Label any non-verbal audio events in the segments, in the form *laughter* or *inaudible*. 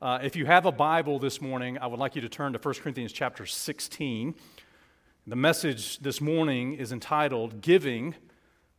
uh, if you have a Bible this morning, I would like you to turn to 1 Corinthians chapter 16. The message this morning is entitled Giving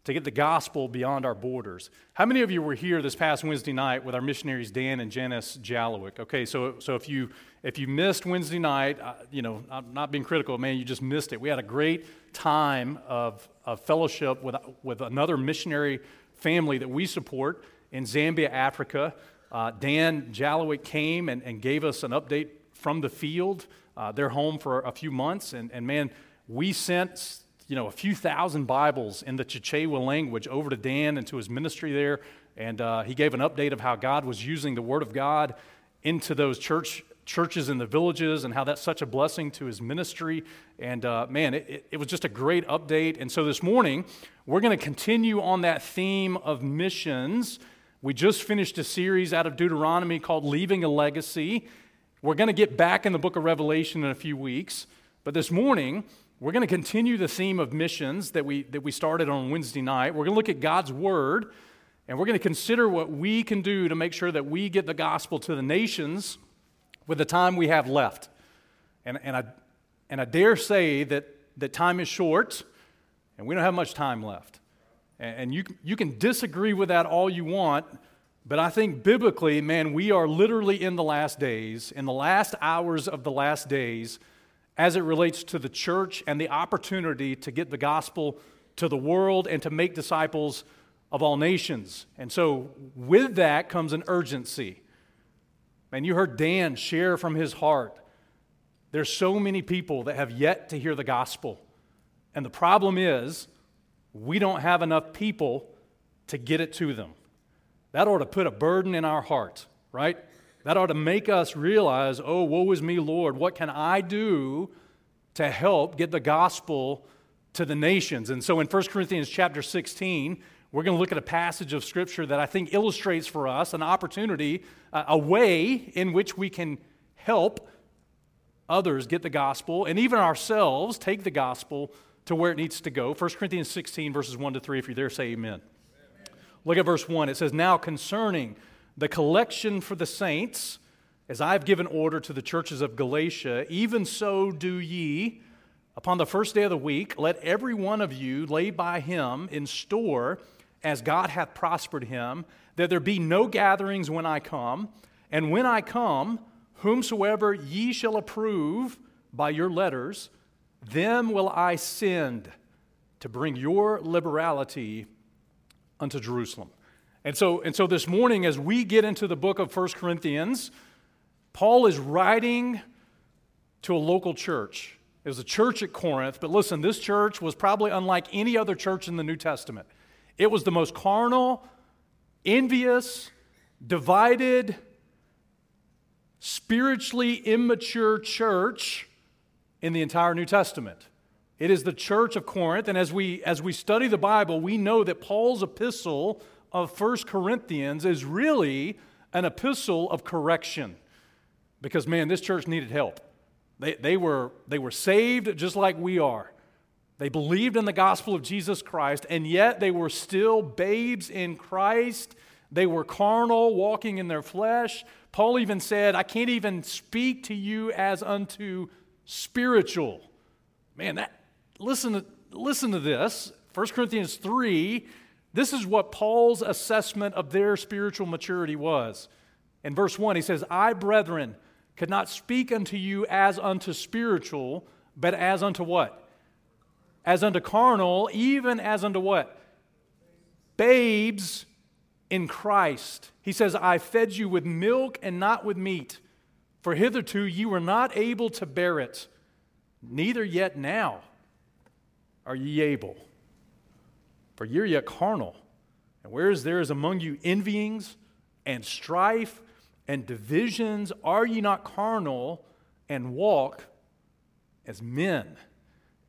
to Get the Gospel Beyond Our Borders. How many of you were here this past Wednesday night with our missionaries Dan and Janice Jalowick? Okay, so, so if, you, if you missed Wednesday night, uh, you know, I'm not being critical, man, you just missed it. We had a great time of, of fellowship with, with another missionary family that we support in Zambia, Africa. Uh, Dan Jalowick came and, and, gave us an update from the field. Uh, they're home for a few months, and, and man, we sent you know a few thousand Bibles in the Chichewa language over to Dan and to his ministry there, and uh, he gave an update of how God was using the Word of God into those church churches in the villages and how that's such a blessing to his ministry. And uh, man, it, it was just a great update. And so this morning, we're going to continue on that theme of missions. We just finished a series out of Deuteronomy called Leaving a Legacy. We're going to get back in the book of Revelation in a few weeks. But this morning, we're going to continue the theme of missions that we, that we started on Wednesday night. We're going to look at God's Word, and we're going to consider what we can do to make sure that we get the gospel to the nations with the time we have left. And, and, I, and I dare say that, that time is short and we don't have much time left. And, you, you can disagree with that all you want, but I think biblically, man, we are literally in the last days, in the last hours of the last days, as it relates to the church and the opportunity to get the gospel to the world and to make disciples of all nations. And so, with that comes an urgency. Man, you heard Dan share from his heart. There's so many people that have yet to hear the gospel. And the problem is, we don't have enough people to get it to them. That ought to put a burden in our heart, right? That ought to make us realize, oh, woe is me, Lord. What can I do to help get the gospel to the nations? And so in 1 Corinthians chapter 16, we're going to look at a passage of Scripture that I think illustrates for us an opportunity, a way in which we can help others get the gospel and even ourselves take the gospel to where it needs to go. 1 Corinthians 16, verses 1 to 3. If you're there, say amen. amen. Look at verse 1. It says, Now concerning the collection for the saints, as I've given order to the churches of Galatia, even so do ye. Upon the first day of the week, let every one of you lay by him in store as God hath prospered him, that there be no gatherings when I come. And when I come, whomsoever ye shall approve by your letters, them will I send to bring your liberality unto Jerusalem. And so, and so this morning, as we get into the book of First Corinthians, Paul is writing to a local church. It was a church at Corinth, but listen, this church was probably unlike any other church in the New Testament. It was the most carnal, envious, divided, spiritually immature church in the entire New Testament. It is the church of Corinth, and as we, as we study the Bible, we know that Paul's epistle of First Corinthians is really an epistle of correction. Because, man, this church needed help. They, they, were, they were saved just like we are. They believed in the gospel of Jesus Christ, and yet they were still babes in Christ. They were carnal, walking in their flesh. Paul even said, I can't even speak to you as unto spiritual. Man, that listen to, listen to this. 1 Corinthians 3, this is what Paul's assessment of their spiritual maturity was. In verse 1, he says, I, brethren, could not speak unto you as unto spiritual, but as unto what? as unto carnal, even as unto what? Babes in Christ. He says, I fed you with milk and not with meat, for hitherto you were not able to bear it, neither yet now are ye able. For you're yet carnal. And whereas there is among you envyings and strife and divisions, are ye not carnal and walk as men?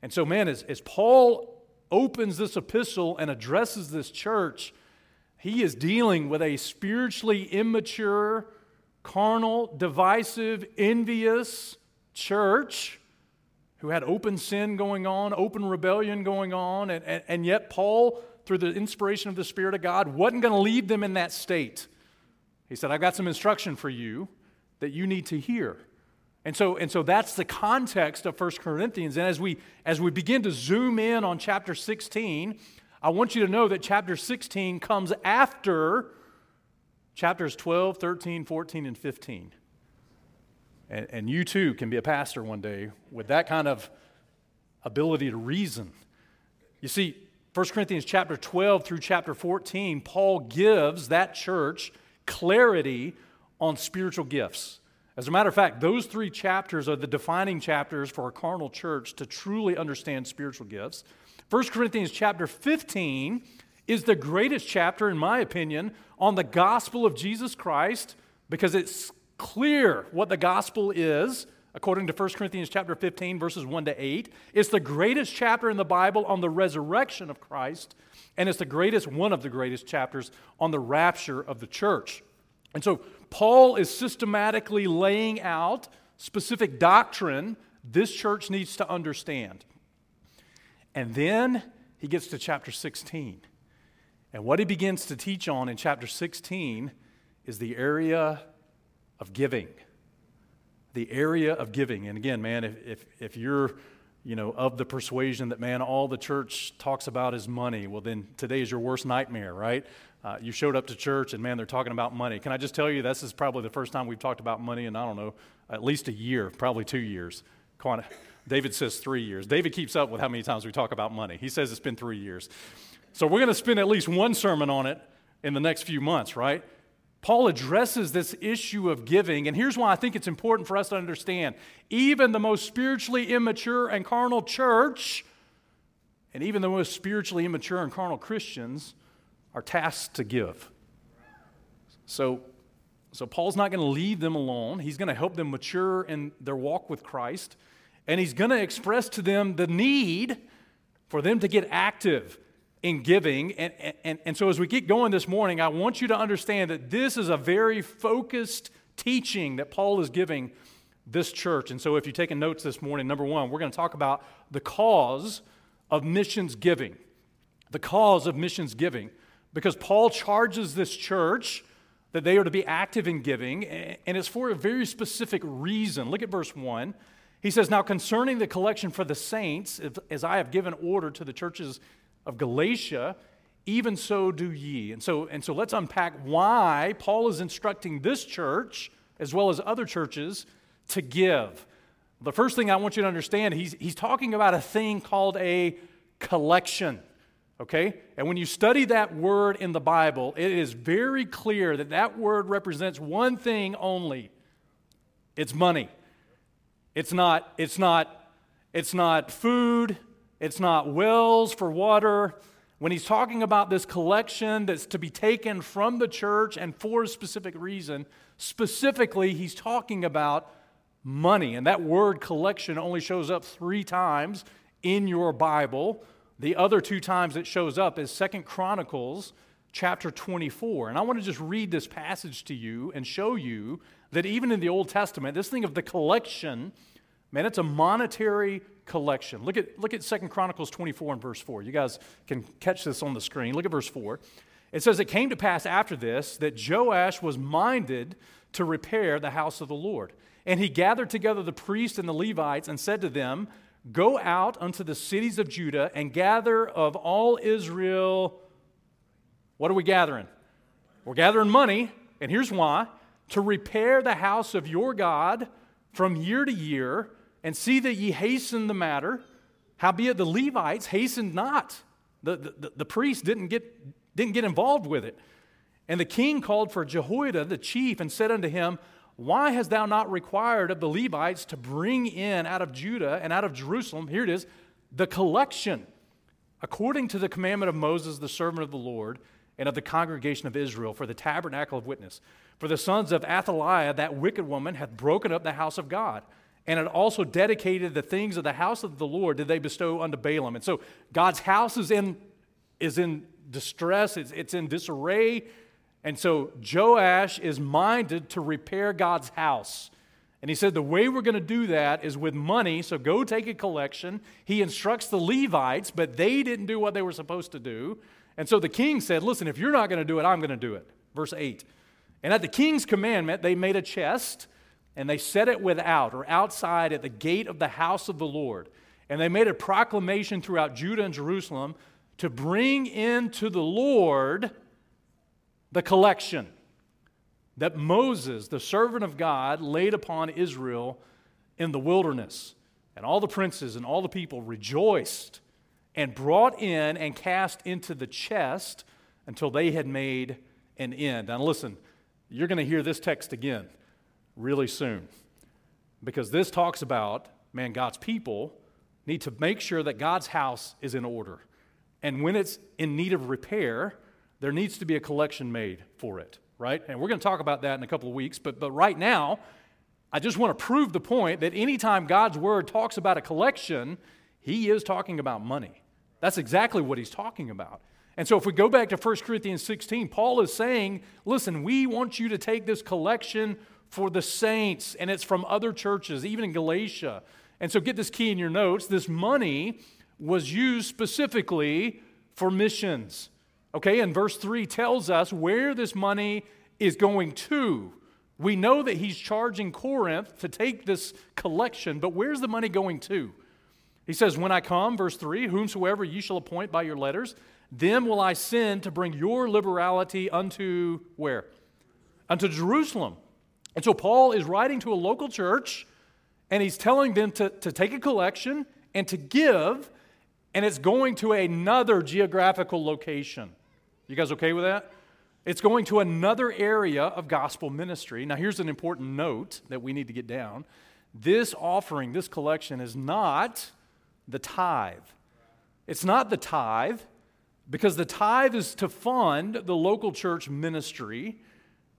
And so, man, as, as Paul opens this epistle and addresses this church, he is dealing with a spiritually immature, carnal, divisive, envious church who had open sin going on, open rebellion going on, and, and, and yet Paul, through the inspiration of the Spirit of God, wasn't going to leave them in that state. He said, I've got some instruction for you. that you need to hear. And so, and so that's the context of 1 Corinthians. And as we, as we begin to zoom in on chapter 16, I want you to know that chapter 16 comes after chapters 12, 13, 14, and 15. And, and you too can be a pastor one day with that kind of ability to reason. You see, 1 Corinthians chapter 12 through chapter 14, Paul gives that church clarity on spiritual gifts. As a matter of fact, those three chapters are the defining chapters for a carnal church to truly understand spiritual gifts. 1 Corinthians chapter 15 is the greatest chapter, in my opinion, on the gospel of Jesus Christ because it's clear what the gospel is according to 1 Corinthians chapter 15 verses 1 to 8. It's the greatest chapter in the Bible on the resurrection of Christ, and it's the greatest one of the greatest chapters on the rapture of the church. And so Paul is systematically laying out specific doctrine this church needs to understand. And then he gets to chapter 16. And what he begins to teach on in chapter 16 is the area of giving the area of giving. And again, man, if, if, if you're you know, of the persuasion that, man, all the church talks about is money, well, then today is your worst nightmare, right? Uh, you showed up to church and, man, they're talking about money. Can I just tell you, this is probably the first time we've talked about money in, I don't know, at least a year, probably two years. David says three years. David keeps up with how many times we talk about money. He says it's been three years. So we're going to spend at least one sermon on it in the next few months, right? Paul addresses this issue of giving, and here's why I think it's important for us to understand. Even the most spiritually immature and carnal church, and even the most spiritually immature and carnal Christians, are tasked to give. So, so Paul's not going to leave them alone. He's going to help them mature in their walk with Christ, and he's going to express to them the need for them to get active in giving. And, and, and so, as we get going this morning, I want you to understand that this is a very focused teaching that Paul is giving this church. And so, if you're taking notes this morning, number one, we're going to talk about the cause of missions giving. The cause of missions giving. Because Paul charges this church that they are to be active in giving, and it's for a very specific reason. Look at verse 1. He says, Now concerning the collection for the saints, as I have given order to the churches of Galatia, even so do ye. And so, and so let's unpack why Paul is instructing this church, as well as other churches, to give. The first thing I want you to understand, he's, he's talking about a thing called a collection. Okay? And when you study that word in the Bible, it is very clear that that word represents one thing only it's money. It's not, it's not, it's not food, it's not wells for water. When he's talking about this collection that's to be taken from the church and for a specific reason, specifically, he's talking about money. And that word collection only shows up three times in your Bible. The other two times it shows up is Second Chronicles chapter 24. And I want to just read this passage to you and show you that even in the Old Testament, this thing of the collection, man, it's a monetary collection. Look at, look at 2 Chronicles 24 and verse 4. You guys can catch this on the screen. Look at verse 4. It says, It came to pass after this that Joash was minded to repair the house of the Lord. And he gathered together the priests and the Levites and said to them, Go out unto the cities of Judah and gather of all Israel. What are we gathering? We're gathering money, and here's why to repair the house of your God from year to year and see that ye hasten the matter. Howbeit the Levites hastened not. The, the, the didn't get, didn't get involved with it. And the king called for Jehoiada the chief and said unto him, Why hast thou not required of the Levites to bring in out of Judah and out of Jerusalem, here it is, the collection, according to the commandment of Moses, the servant of the Lord, and of the congregation of Israel, for the tabernacle of witness? For the sons of Athaliah, that wicked woman, hath broken up the house of God and had also dedicated the things of the house of the Lord did they bestow unto Baalim. And so God's house is in, is in distress, it's, it's in disarray. And so Joash is minded to repair God's house. And he said, The way we're going to do that is with money, so go take a collection. He instructs the Levites, but they didn't do what they were supposed to do. And so the king said, Listen, if you're not going to do it, I'm going to do it. Verse 8. And at the king's commandment, they made a chest and they set it without or outside at the gate of the house of the Lord. And they made a proclamation throughout Judah and Jerusalem to bring into the Lord the collection that Moses, the servant of God, laid upon Israel in the wilderness. And all the princes and all the people rejoiced and brought in and cast into the chest until they had made an end. Now, listen, you're going to hear this text again really soon because this talks about, man, God's people need to make sure that God's house is in order. And when it's in need of repair, there needs to be a collection made for it, right? And we're going to talk about that in a couple of weeks, but, but right now, I just want to prove the point that anytime God's word talks about a collection, he is talking about money. That's exactly what he's talking about. And so if we go back to 1 Corinthians 16, Paul is saying, listen, we want you to take this collection for the saints, and it's from other churches, even in Galatia. And so get this key in your notes this money was used specifically for missions. Okay, and verse 3 tells us where this money is going to. We know that he's charging Corinth to take this collection, but where's the money going to? He says, When I come, verse 3, whomsoever ye shall appoint by your letters, them will I send to bring your liberality unto where? Unto Jerusalem. And so Paul is writing to a local church and he's telling them to, to take a collection and to give, and it's going to another geographical location. You guys okay with that? It's going to another area of gospel ministry. Now, here's an important note that we need to get down. This offering, this collection, is not the tithe. It's not the tithe because the tithe is to fund the local church ministry,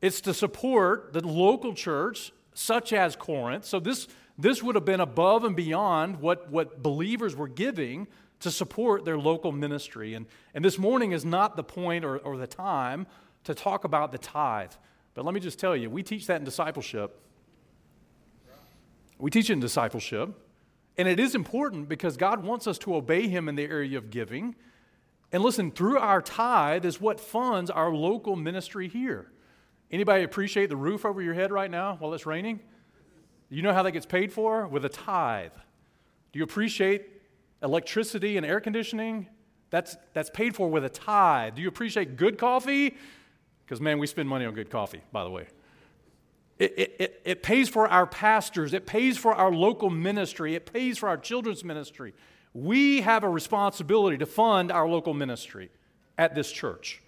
it's to support the local church, such as Corinth. So, this, this would have been above and beyond what, what believers were giving to support their local ministry. And, and this morning is not the point or, or the time to talk about the tithe. But let me just tell you, we teach that in discipleship. We teach it in discipleship. And it is important because God wants us to obey Him in the area of giving. And listen, through our tithe is what funds our local ministry here. Anybody appreciate the roof over your head right now while it's raining? You know how that gets paid for? With a tithe. Do you appreciate electricity and air conditioning, that's, that's paid for with a tithe. Do you appreciate good coffee? Because, man, we spend money on good coffee, by the way. It, it, it, it pays for our pastors, it pays for our local ministry, it pays for our children's ministry. We have a responsibility to fund our local ministry at this church.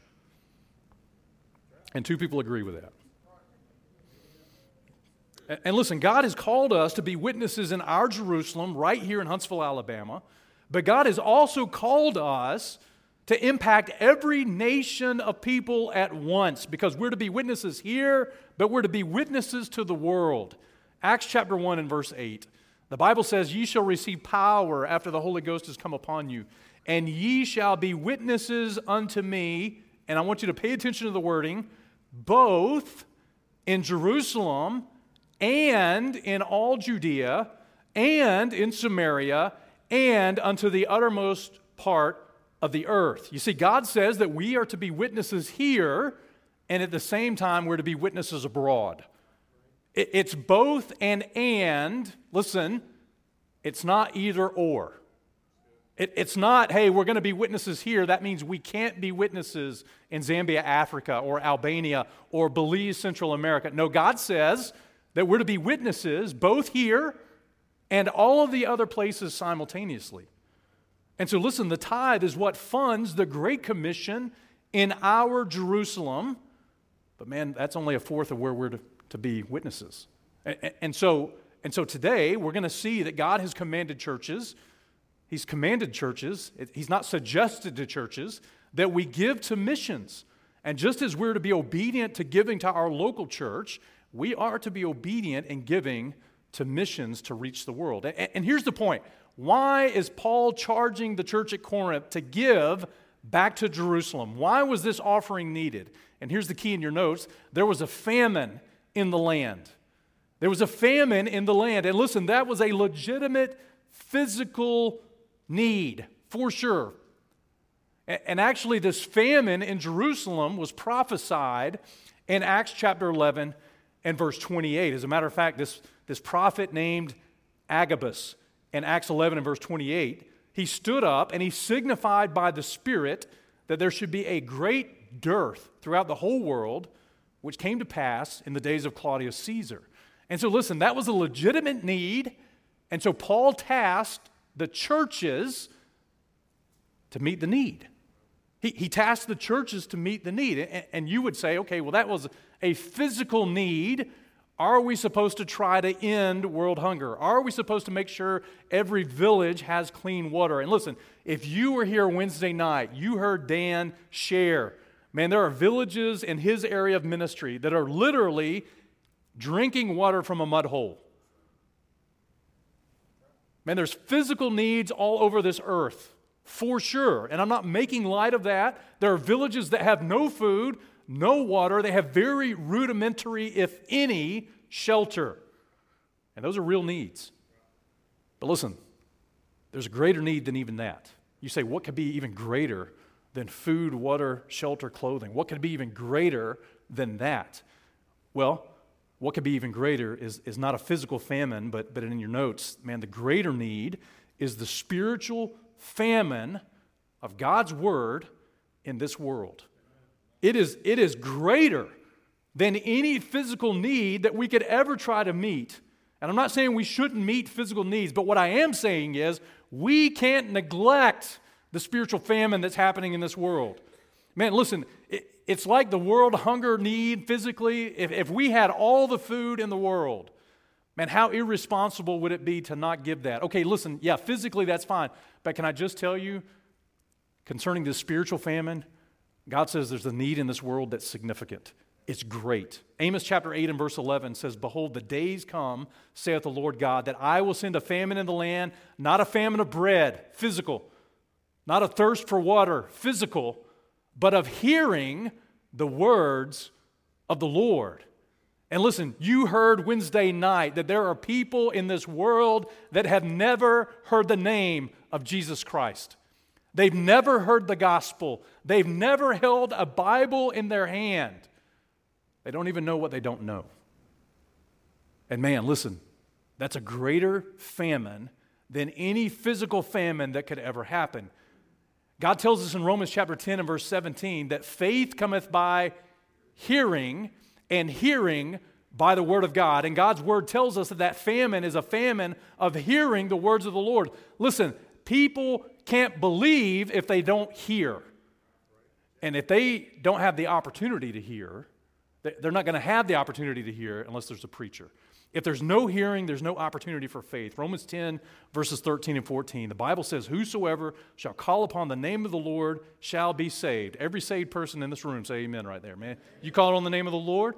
And two people agree with that. And listen, God has called us to be witnesses in our Jerusalem, right here in Huntsville, Alabama. But God has also called us to impact every nation of people at once because we're to be witnesses here, but we're to be witnesses to the world. Acts chapter 1 and verse 8. The Bible says, Ye shall receive power after the Holy Ghost has come upon you, and ye shall be witnesses unto me. And I want you to pay attention to the wording both in Jerusalem and in all Judea and in Samaria and unto the uttermost part of the earth. You see, God says that we are to be witnesses here, and at the same time, we're to be witnesses abroad. It's both and and. Listen, it's not either or. It's not, hey, we're going to be witnesses here. That means we can't be witnesses in Zambia, Africa, or Albania, or Belize, Central America. No, God says that we're to be witnesses both here and all of the other places simultaneously. And so, listen, the tithe is what funds the Great Commission in our Jerusalem. But man, that's only a fourth of where we're to, to be witnesses. And, and, so, and so today, we're going to see that God has commanded churches, He's commanded churches, He's not suggested to churches that we give to missions. And just as we're to be obedient to giving to our local church, we are to be obedient in giving to missions to reach the world. And, here's the point why is Paul charging the church at Corinth to give back to Jerusalem? Why was this offering needed? And here's the key in your notes there was a famine in the land. There was a famine in the land. And listen, that was a legitimate physical need for sure. And actually, this famine in Jerusalem was prophesied in Acts chapter 11 and verse 28. As a matter of fact, this, this prophet named Agabus in Acts 11 and verse 28, he stood up and he signified by the Spirit that there should be a great dearth throughout the whole world, which came to pass in the days of Claudius Caesar. And so, listen, that was a legitimate need. And so, Paul tasked the churches to meet the need. He, he tasked the churches to meet the need. And, and you would say, okay, well, that was a physical need. Are we supposed to try to end world hunger? Are we supposed to make sure every village has clean water? And listen, if you were here Wednesday night, you heard Dan share. Man, there are villages in his area of ministry that are literally drinking water from a mud hole. Man, there's physical needs all over this earth for sure. And I'm not making light of that. There are villages that have no food, no water, they have very rudimentary, if any, shelter. And those are real needs. But listen, there's a greater need than even that. You say, what could be even greater than food, water, shelter, clothing? What could be even greater than that? Well, what could be even greater is, is not a physical famine, but, but in your notes, man, the greater need is the spiritual famine of God's word in this world. It is, it is greater than any physical need that we could ever try to meet. And I'm not saying we shouldn't meet physical needs, but what I am saying is we can't neglect the spiritual famine that's happening in this world. Man, listen, it, it's like the world hunger need physically. If, if we had all the food in the world, Man, how irresponsible would it be to not give that? Okay, listen, yeah, physically that's fine. But can I just tell you, concerning this spiritual famine, God says there's a need in this world that's significant. It's great. Amos chapter 8 and verse 11 says, Behold, the days come, saith the Lord God, that I will send a famine in the land, not a famine of bread, physical, not a thirst for water, physical, but of hearing the words of the Lord. And listen, you heard Wednesday night that there are people in this world that have never heard the name of Jesus Christ. They've never heard the gospel. They've never held a Bible in their hand. They don't even know what they don't know. And man, listen, that's a greater famine than any physical famine that could ever happen. God tells us in Romans chapter 10 and verse 17 that faith cometh by hearing, and hearing by the word of God. And God's word tells us that that famine is a famine of hearing the words of the Lord. Listen, people can't believe if they don't hear. And if they don't have the opportunity to hear, they're not going to have the opportunity to hear unless there's a preacher. If there's no hearing, there's no opportunity for faith. Romans 10, verses 13 and 14, the Bible says, Whosoever shall call upon the name of the Lord shall be saved. Every saved person in this room, say amen right there, man. You call on the name of the Lord?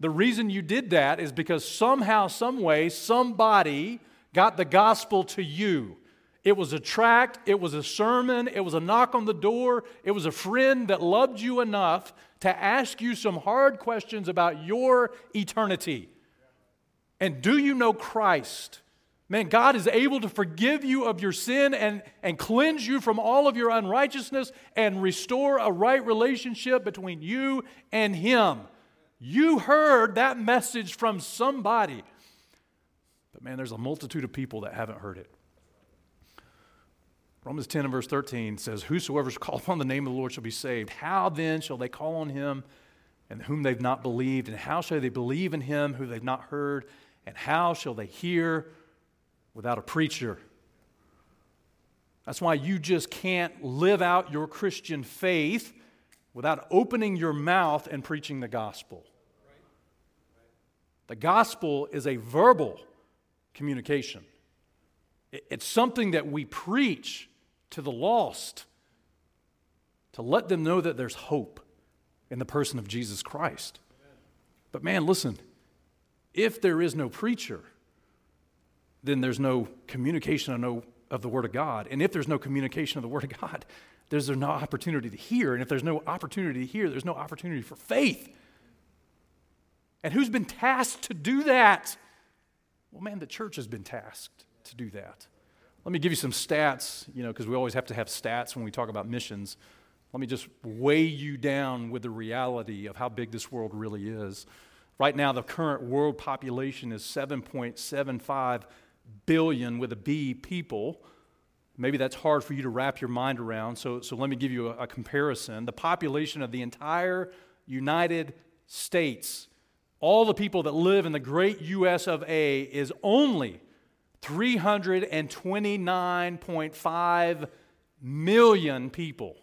The reason you did that is because somehow, some way, somebody got the gospel to you. It was a tract, it was a sermon, it was a knock on the door, it was a friend that loved you enough to ask you some hard questions about your eternity. And do you know Christ? Man, God is able to forgive you of your sin and, and cleanse you from all of your unrighteousness and restore a right relationship between you and Him. You heard that message from somebody. But man, there's a multitude of people that haven't heard it. Romans 10 and verse 13 says, Whosoever shall call upon the name of the Lord shall be saved. How then shall they call on him and whom they've not believed? And how shall they believe in him who they've not heard? And how shall they hear without a preacher? That's why you just can't live out your Christian faith without opening your mouth and preaching the gospel. The gospel is a verbal communication, it's something that we preach to the lost to let them know that there's hope in the person of Jesus Christ. But man, listen, if there is no preacher, then there's no communication of the Word of God. And if there's no communication of the Word of God, *laughs* there's no opportunity to hear. And if there's no opportunity to hear, there's no opportunity for faith. And who's been tasked to do that? Well, man, the church has been tasked to do that. Let me give you some stats, you know, because we always have to have stats when we talk about missions. Let me just weigh you down with the reality of how big this world really is. Right now, the current world population is 7.75 billion with a B people. Maybe that's hard for you to wrap your mind around, so, so let me give you a, a comparison. The population of the entire United States, all the people that live in the great US of A, is only 329.5 million people,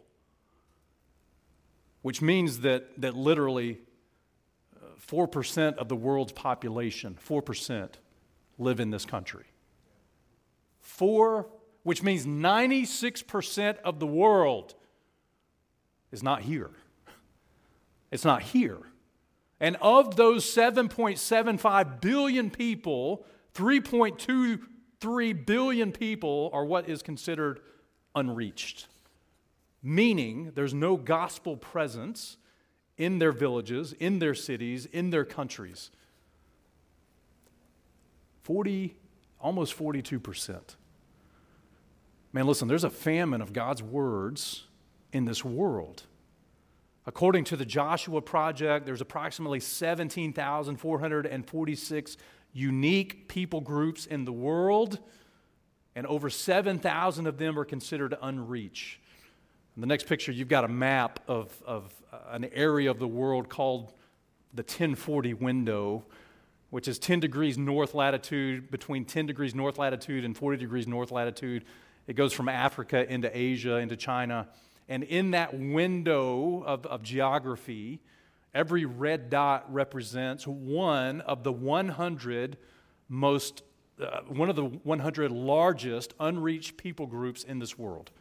which means that, that literally 4% uh, of the world's population, 4%, live in this country. Four, which means 96% of the world is not here. It's not here. And of those 7.75 billion people, 3.23 billion people are what is considered unreached, meaning there's no gospel presence in their villages, in their cities, in their countries. 40, almost 42%. Man, listen, there's a famine of God's words in this world. According to the Joshua Project, there's approximately 17,446 unique people groups in the world, and over 7,000 of them are considered unreached. In the next picture, you've got a map of, of uh, an area of the world called the 1040 window, which is 10 degrees north latitude, between 10 degrees north latitude and 40 degrees north latitude. It goes from Africa into Asia, into China. And in that window of, of geography, every red dot represents one of the 100 most, uh, one of the 100 largest unreached people groups in this world.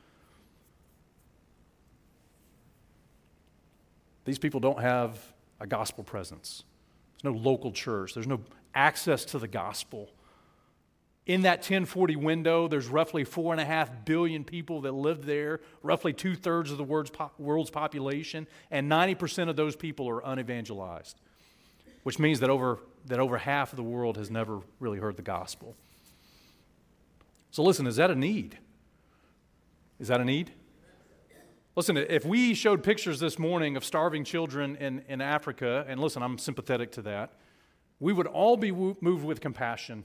These people don't have a gospel presence. There's no local church. There's no access to the gospel. In that 1040 window, there's roughly four and a half billion people that live there, roughly two thirds of the world's population, and 90% of those people are unevangelized, which means that over, that over half of the world has never really heard the gospel. So, listen, is that a need? Is that a need? Listen, if we showed pictures this morning of starving children in, in Africa, and listen, I'm sympathetic to that, we would all be moved with compassion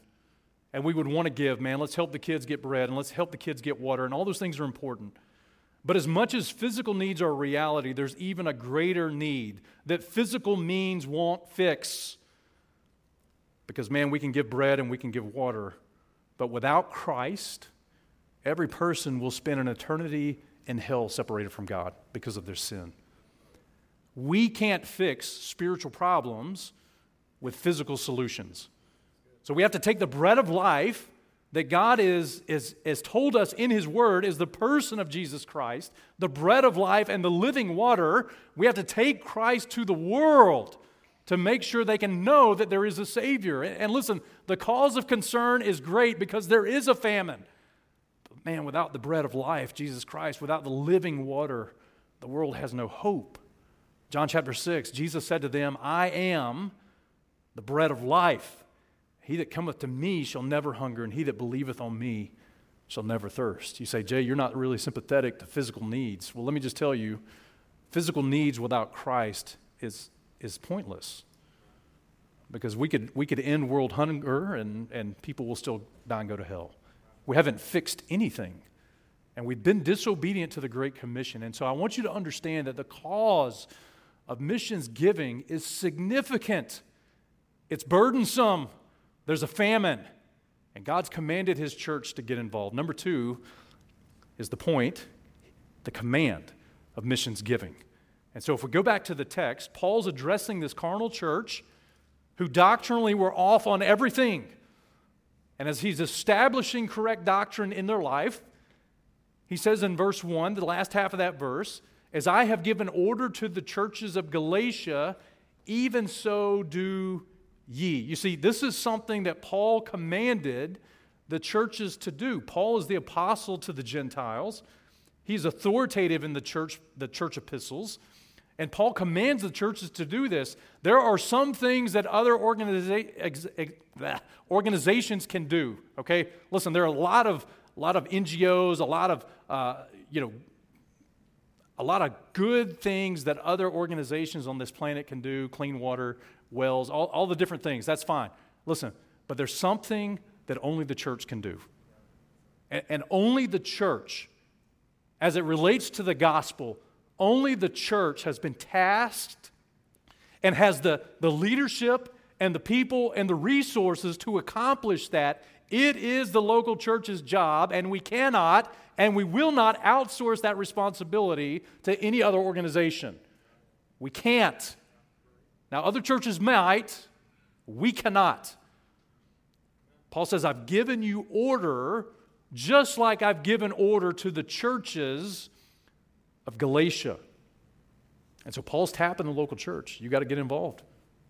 and we would want to give, man, let's help the kids get bread and let's help the kids get water, and all those things are important. But as much as physical needs are a reality, there's even a greater need that physical means won't fix. Because, man, we can give bread and we can give water, but without Christ, every person will spend an eternity in hell separated from God because of their sin. We can't fix spiritual problems with physical solutions. So we have to take the bread of life that God is, is, is told us in His Word is the person of Jesus Christ, the bread of life and the living water. We have to take Christ to the world to make sure they can know that there is a Savior. And listen, the cause of concern is great because there is a famine. Man, without the bread of life, Jesus Christ, without the living water, the world has no hope. John chapter 6, Jesus said to them, I am the bread of life. He that cometh to me shall never hunger, and he that believeth on me shall never thirst. You say, Jay, you're not really sympathetic to physical needs. Well, let me just tell you physical needs without Christ is, is pointless. Because we could, we could end world hunger and, and people will still die and go to hell. We haven't fixed anything. And we've been disobedient to the Great Commission. And so I want you to understand that the cause of missions giving is significant, it's burdensome. There's a famine, and God's commanded his church to get involved. Number two is the point, the command of missions giving. And so if we go back to the text, Paul's addressing this carnal church who doctrinally were off on everything. And as he's establishing correct doctrine in their life, he says in verse 1, the last half of that verse, as I have given order to the churches of Galatia, even so do ye. You see, this is something that Paul commanded the churches to do. Paul is the apostle to the Gentiles. He's authoritative in the church, the church epistles. And Paul commands the churches to do this. There are some things that other organiza- ex- organizations can do. Okay, listen. There are a lot of a lot of NGOs, a lot of uh, you know, a lot of good things that other organizations on this planet can do. Clean water, wells, all, all the different things. That's fine. Listen, but there's something that only the church can do. And, and only the church, as it relates to the gospel, only the church has been tasked and has the, the leadership and the people and the resources to accomplish that. It is the local church's job, and we cannot and we will not outsource that responsibility to any other organization. We can't. Now, other churches might, we cannot. Paul says, I've given you order just like I've given order to the churches of Galatia. And so Paul's tapping the local church. You got to get involved,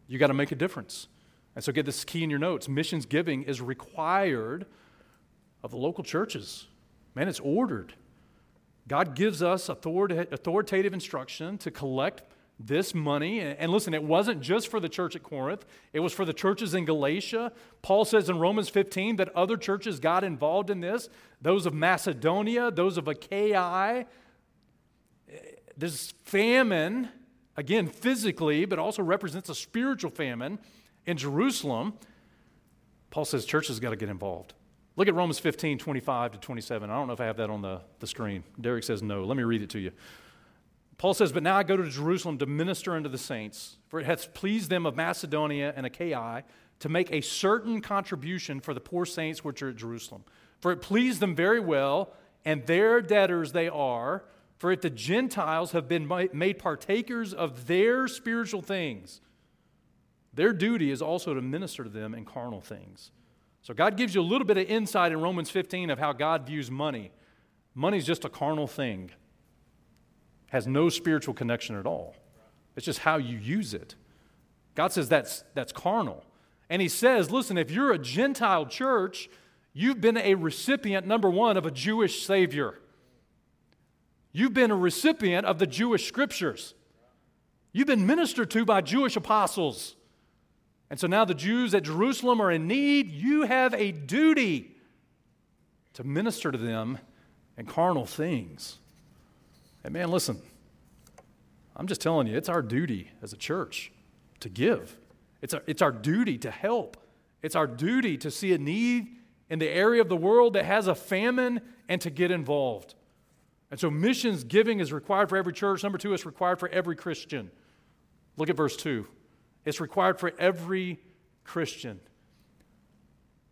you got to make a difference. And so get this key in your notes missions giving is required of the local churches. Man, it's ordered. God gives us authoritative instruction to collect this money. And listen, it wasn't just for the church at Corinth, it was for the churches in Galatia. Paul says in Romans 15 that other churches got involved in this those of Macedonia, those of Achaia. This famine, again, physically, but also represents a spiritual famine in Jerusalem. Paul says churches got to get involved. Look at Romans 15, 25 to 27. I don't know if I have that on the, the screen. Derek says no. Let me read it to you. Paul says, But now I go to Jerusalem to minister unto the saints, for it hath pleased them of Macedonia and Achaia to make a certain contribution for the poor saints which are at Jerusalem. For it pleased them very well, and their debtors they are, for if the Gentiles have been made partakers of their spiritual things, their duty is also to minister to them in carnal things. So God gives you a little bit of insight in Romans 15 of how God views money. Money is just a carnal thing has no spiritual connection at all. It's just how you use it. God says that's, that's carnal. And He says, listen, if you're a Gentile church, you've been a recipient, number one, of a Jewish Savior. You've been a recipient of the Jewish scriptures. You've been ministered to by Jewish apostles. And so now the Jews at Jerusalem are in need. You have a duty to minister to them in carnal things. And man, listen, I'm just telling you, it's our duty as a church to give. It's our, it's our duty to help. It's our duty to see a need in the area of the world that has a famine and to get involved. And so, missions giving is required for every church. Number two, it's required for every Christian. Look at verse 2. It's required for every Christian.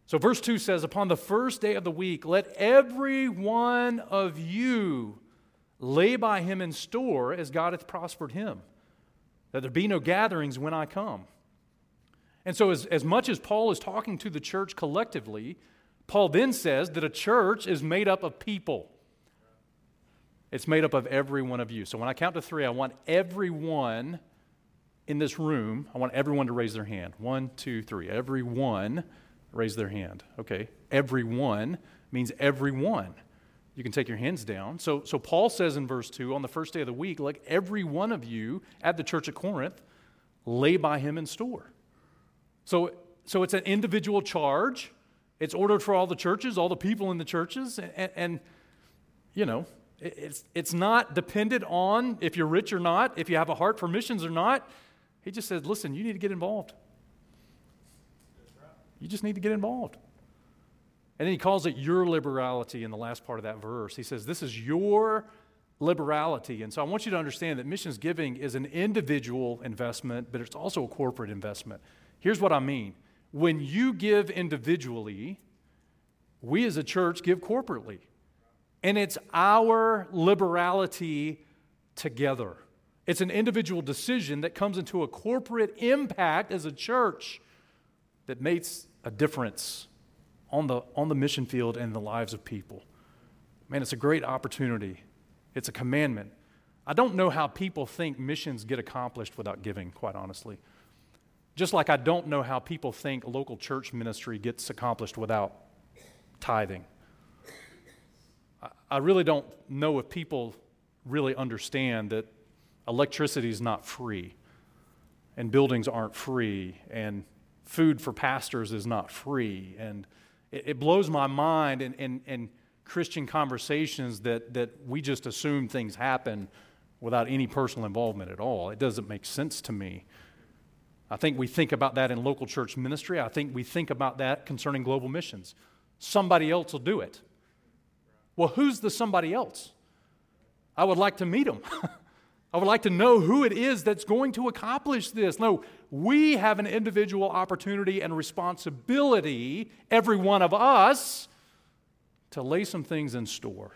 So, verse 2 says, Upon the first day of the week, let every one of you lay by him in store as God hath prospered him, that there be no gatherings when I come. And so, as, as much as Paul is talking to the church collectively, Paul then says that a church is made up of people. It's made up of every one of you. So when I count to three, I want everyone in this room, I want everyone to raise their hand. One, two, three. Everyone raise their hand. Okay. Everyone means everyone you can take your hands down. So, so Paul says in verse 2 on the first day of the week, like every one of you at the church at Corinth, lay by him in store. So, so it's an individual charge. It's ordered for all the churches, all the people in the churches. And, and you know, it's, it's not dependent on if you're rich or not, if you have a heart for missions or not. He just says, listen, you need to get involved. You just need to get involved. And then he calls it your liberality in the last part of that verse. He says, This is your liberality. And so I want you to understand that missions giving is an individual investment, but it's also a corporate investment. Here's what I mean when you give individually, we as a church give corporately. And it's our liberality together. It's an individual decision that comes into a corporate impact as a church that makes a difference on the, on the mission field and the lives of people. Man, it's a great opportunity. It's a commandment. I don't know how people think missions get accomplished without giving, quite honestly. Just like I don't know how people think local church ministry gets accomplished without tithing. I really don't know if people really understand that electricity is not free, and buildings aren't free, and food for pastors is not free, and it, it blows my mind in, in, in Christian conversations that, that we just assume things happen without any personal involvement at all. It doesn't make sense to me. I think we think about that in local church ministry. I think we think about that concerning global missions. Somebody else will do it. Well, who's the somebody else? I would like to meet them. *laughs* I would like to know who it is that's going to accomplish this. No, we have an individual opportunity and responsibility, every one of us, to lay some things in store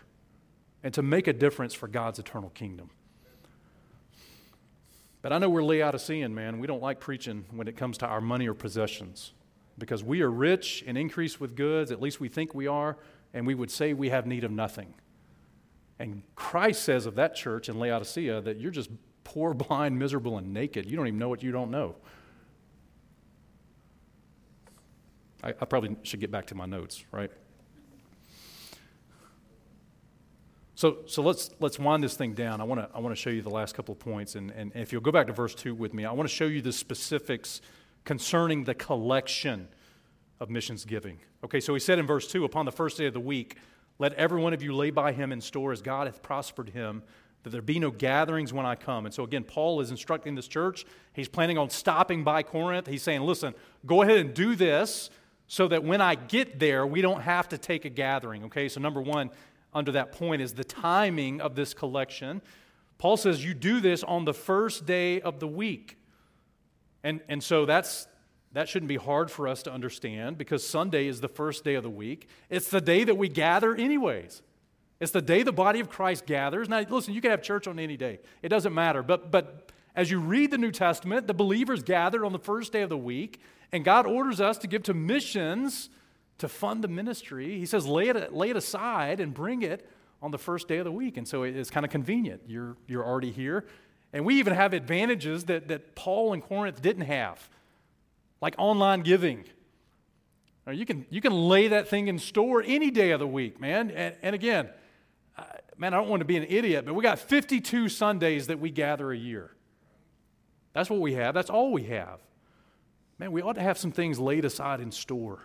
and to make a difference for God's eternal kingdom. But I know we're Laodicean, man. We don't like preaching when it comes to our money or possessions because we are rich and increased with goods, at least we think we are, and we would say we have need of nothing. And Christ says of that church in Laodicea that you're just poor, *laughs* blind, miserable, and naked. You don't even know what you don't know. I, I probably should get back to my notes, right? So, so let's, let's wind this thing down. I want to I wanna show you the last couple of points. And, and if you'll go back to verse 2 with me, I want to show you the specifics concerning the collection of missions giving. Okay, so he said in verse 2 Upon the first day of the week, let every one of you lay by him in store as God hath prospered him, that there be no gatherings when I come. And so, again, Paul is instructing this church. He's planning on stopping by Corinth. He's saying, Listen, go ahead and do this so that when I get there, we don't have to take a gathering. Okay, so number one, under that point is the timing of this collection. Paul says you do this on the first day of the week. And, and so that's, that shouldn't be hard for us to understand because Sunday is the first day of the week. It's the day that we gather, anyways. It's the day the body of Christ gathers. Now, listen, you can have church on any day, it doesn't matter. But, but as you read the New Testament, the believers gathered on the first day of the week, and God orders us to give to missions to fund the ministry. He says, lay it, lay it aside and bring it on the first day of the week. And so it's kind of convenient. You're, you're already here. And we even have advantages that, that Paul and Corinth didn't have, like online giving. You, can, you can lay that thing in store any day of the week, man. And, and again, man, I don't want to be an idiot, but we got 52 Sundays that we gather a year. That's what we have. That's all we have. Man, we ought to have some things laid aside in store.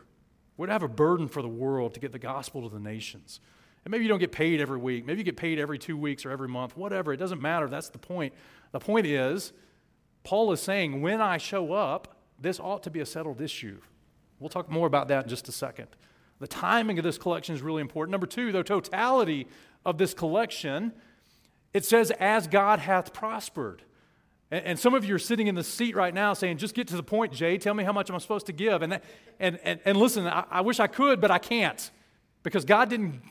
We're to have a burden for the world to get the gospel to the nations. And maybe you don't get paid every week. Maybe you get paid every two weeks or every month, whatever. It doesn't matter. That's the point. The point is, Paul is saying, when I show up, this ought to be a settled issue. We'll talk more about that in just a second. The timing of this collection is really important. Number two, the totality of this collection, it says, as God hath prospered. And, and, some of you are sitting in the seat right now saying, just get to the point, Jay. Tell me how much I'm supposed to give. And, and, and, and listen, I, I wish I could, but I can't because God didn't,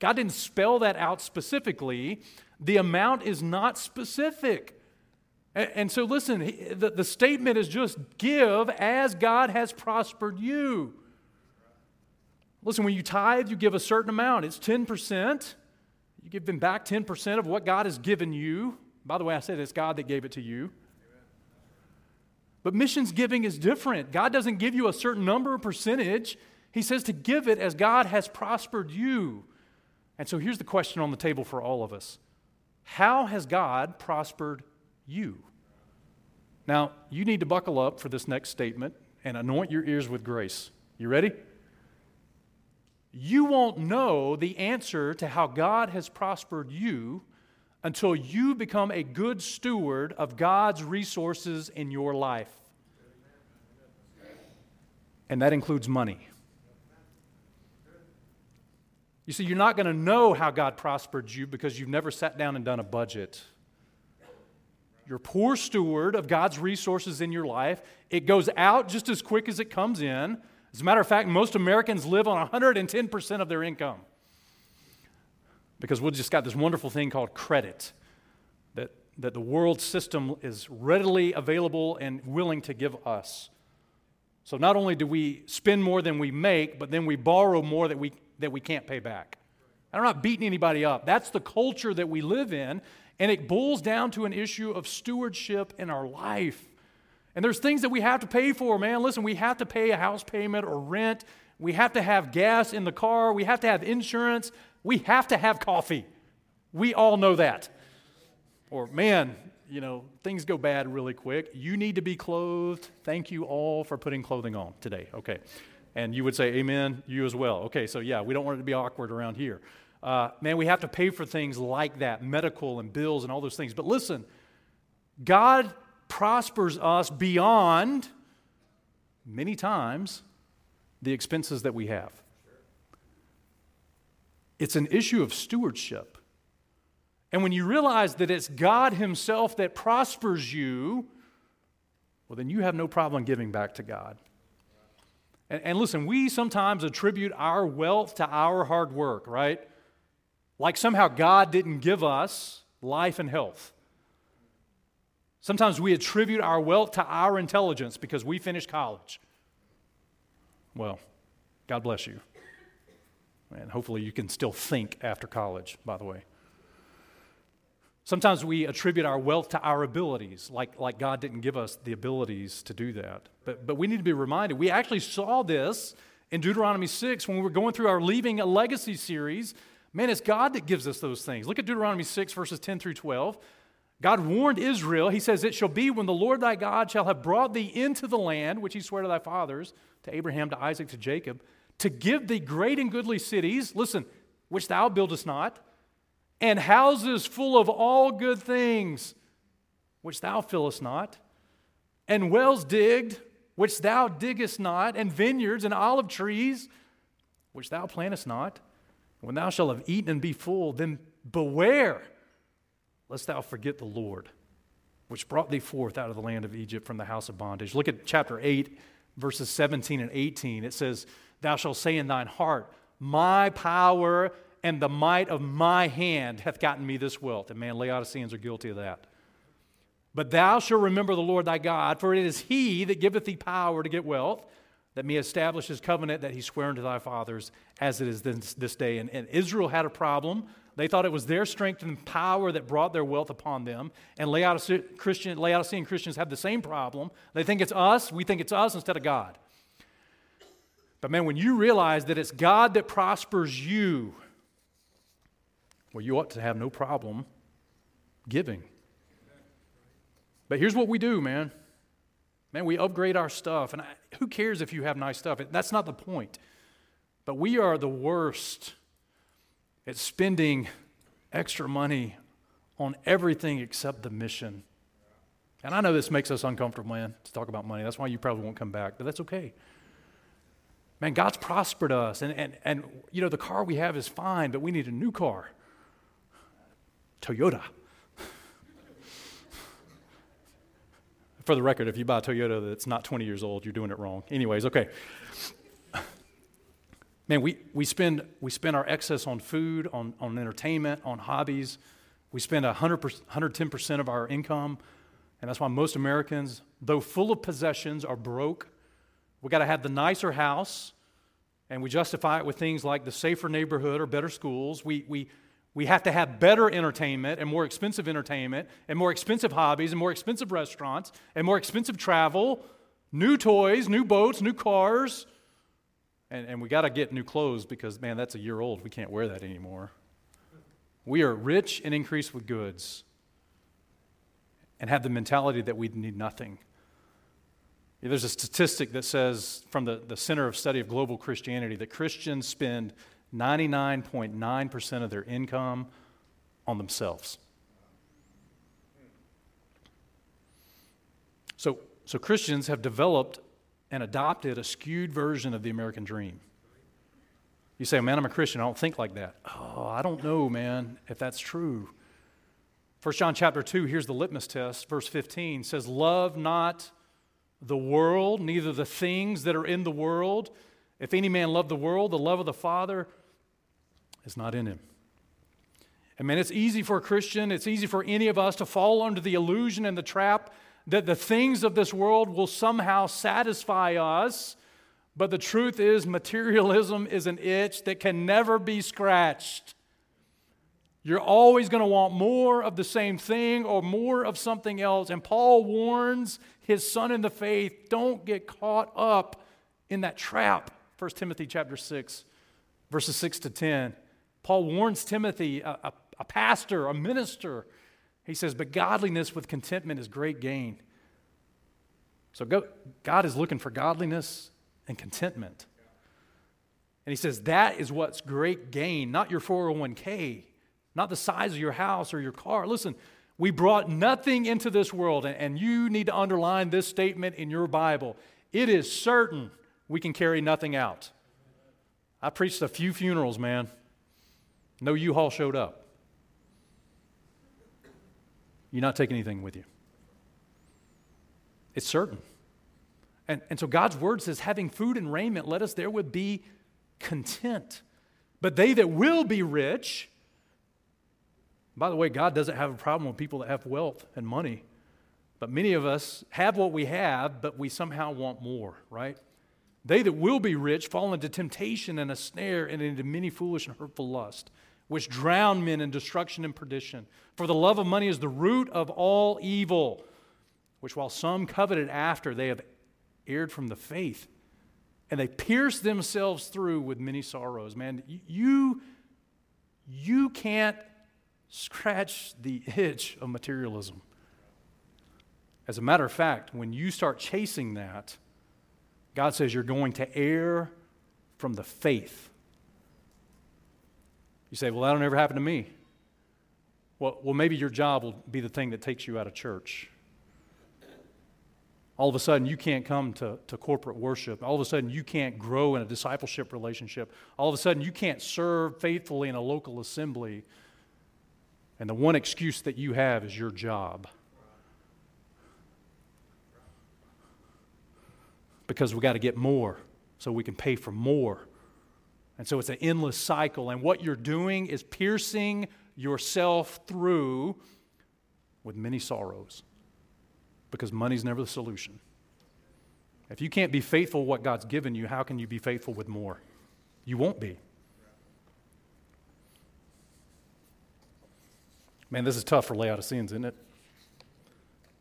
God didn't spell that out specifically. The amount is not specific. And, and so, listen, the, the statement is just give as God has prospered you. Listen, when you tithe, you give a certain amount. It's 10%. You give them back 10% of what God has given you. By the way, I said it's God that gave it to you. But missions giving is different. God doesn't give you a certain number or percentage. He says to give it as God has prospered you. And so here's the question on the table for all of us How has God prospered you? Now, you need to buckle up for this next statement and anoint your ears with grace. You ready? You won't know the answer to how God has prospered you until you become a good steward of God's resources in your life. And that includes money. You see, you're not going to know how God prospered you because you've never sat down and done a budget. You're poor steward of God's resources in your life. It goes out just as quick as it comes in. As a matter of fact, most Americans live on 110% of their income because we've just got this wonderful thing called credit that, that the world system is readily available and willing to give us. So not only do we spend more than we make, but then we borrow more that we, that we can't pay back. I'm not beating anybody up. That's the culture that we live in, and it boils down to an issue of stewardship in our life. And there's things that we have to pay for, man. Listen, we have to pay a house payment or rent. We have to have gas in the car. We have to have insurance. We have to have coffee. We all know that. Or, man, you know, things go bad really quick. You need to be clothed. Thank you all for putting clothing on today. Okay. And you would say, Amen, you as well. Okay, so yeah, we don't want it to be awkward around here. Uh, man, we have to pay for things like that medical and bills and all those things. But listen, God prospers us beyond, many times, the expenses that we have. It's an issue of stewardship. And when you realize that it's God Himself that prospers you, well, then you have no problem giving back to God. And, and, listen, we sometimes attribute our wealth to our hard work, right? Like somehow God didn't give us life and health. Sometimes we attribute our wealth to our intelligence because we finished college. Well, God bless you. And hopefully you can still think after college, by the way. Sometimes we attribute our wealth to our abilities, like, like God didn't give us the abilities to do that. But, but we need to be reminded. We actually saw this in Deuteronomy 6 when we were going through our Leaving a Legacy series. Man, it's God that gives us those things. Look at Deuteronomy 6, verses 10 through 12. God warned Israel, He says, It shall be when the Lord thy God shall have brought thee into the land, which He swore to thy fathers, to Abraham, to Isaac, to Jacob, to give thee great and goodly cities, listen, which thou buildest not, and houses full of all good things, which thou fillest not, and wells digged, which thou diggest not, and vineyards and olive trees, which thou plantest not. When thou shalt have eaten and be full, then beware lest thou forget the Lord, which brought thee forth out of the land of Egypt from the house of bondage. Look at chapter 8, verses 17 and 18. It says, Thou shalt say in thine heart, My power and the might of my hand hath gotten me this wealth. And man, Laodiceans are guilty of that. But thou shalt remember the Lord thy God, for it is he that giveth thee power to get wealth, that may establish his covenant that he sware unto thy fathers, as it is this, this day. And, and Israel had a problem. They thought it was their strength and power that brought their wealth upon them. And Laodicean, Christian, Laodicean Christians have the same problem. They think it's us, we think it's us instead of God. But man, when you realize that it's God that prospers you, well, you ought to have no problem giving. But here's what we do, man. Man, we upgrade our stuff. And I, who cares if you have nice stuff? That's not the point. But we are the worst at spending extra money on everything except the mission. And I know this makes us uncomfortable, man, to talk about money. That's why you probably won't come back, but that's okay. Man, God's prospered us. And, and, and, you know, the car we have is fine, but we need a new car. Toyota. For the record, if you buy a Toyota that's not 20 years old, you're doing it wrong. Anyways, okay. *laughs* Man, we, we, spend, we spend our excess on food, on, on entertainment, on hobbies. We spend 100 110% of our income. And that's why most Americans, though full of possessions, are broke. We got to have the nicer house, and we justify it with things like the safer neighborhood or better schools. We, we, we have to have better entertainment and more expensive entertainment and more expensive hobbies and more expensive restaurants and more expensive travel, new toys, new boats, new cars. And, and we got to get new clothes because, man, that's a year old. We can't wear that anymore. We are rich and increased with goods and have the mentality that we need nothing. There's a statistic that says from the, the Center of Study of Global Christianity that Christians spend 99.9% of their income on themselves. So, so Christians have developed and adopted a skewed version of the American dream. You say, man, I'm a Christian. I don't think like that. Oh, I don't know, man, if that's true. 1 John chapter 2, here's the litmus test. Verse 15 says, Love not the world, neither the things that are in the world. If any man love the world, the love of the Father is not in him. And man, it's easy for a Christian, it's easy for any of us to fall under the illusion and the trap that the things of this world will somehow satisfy us. But the truth is, materialism is an itch that can never be scratched. You're always going to want more of the same thing or more of something else. And Paul warns his son in the faith don't get caught up in that trap. 1 Timothy chapter 6, verses 6 to 10. Paul warns Timothy, a, a, a pastor, a minister. He says, But godliness with contentment is great gain. So go, God is looking for godliness and contentment. And he says, That is what's great gain, not your 401k, not the size of your house or your car. Listen, We brought nothing into this world, and you need to underline this statement in your Bible. It is certain we can carry nothing out. I preached a few funerals, man. No U Haul showed up. You're not taking anything with you. It's certain. And, and so God's word says, having food and raiment, let us therewith be content. But they that will be rich, by the way, God doesn't have a problem with people that have wealth and money. But many of us have what we have, but we somehow want more, right? They that will be rich fall into temptation and a snare and into many foolish and hurtful lusts, which drown men in destruction and perdition. For the love of money is the root of all evil, which while some coveted after, they have erred from the faith. And they pierced themselves through with many sorrows. Man, you, you can't scratch the *laughs* itch of materialism. As a matter of fact, when you start chasing that, God says you're going to err from the faith. You say, Well, that'll never happen to me. Well, well, maybe your job will be the thing that takes you out of church. All of a sudden, you can't come to, to corporate worship. All of a sudden, you can't grow in a discipleship relationship. All of a sudden, you can't serve faithfully in a local assembly. And the one excuse that you have is your job. because we got to get more so we can pay for more. And so it's an endless cycle. And what you're doing is piercing yourself through with many sorrows because money's never the solution. If you can't be faithful what God's given you, how can you be faithful with more? You won't be. Man, this is tough for Laodiceans, isn't it?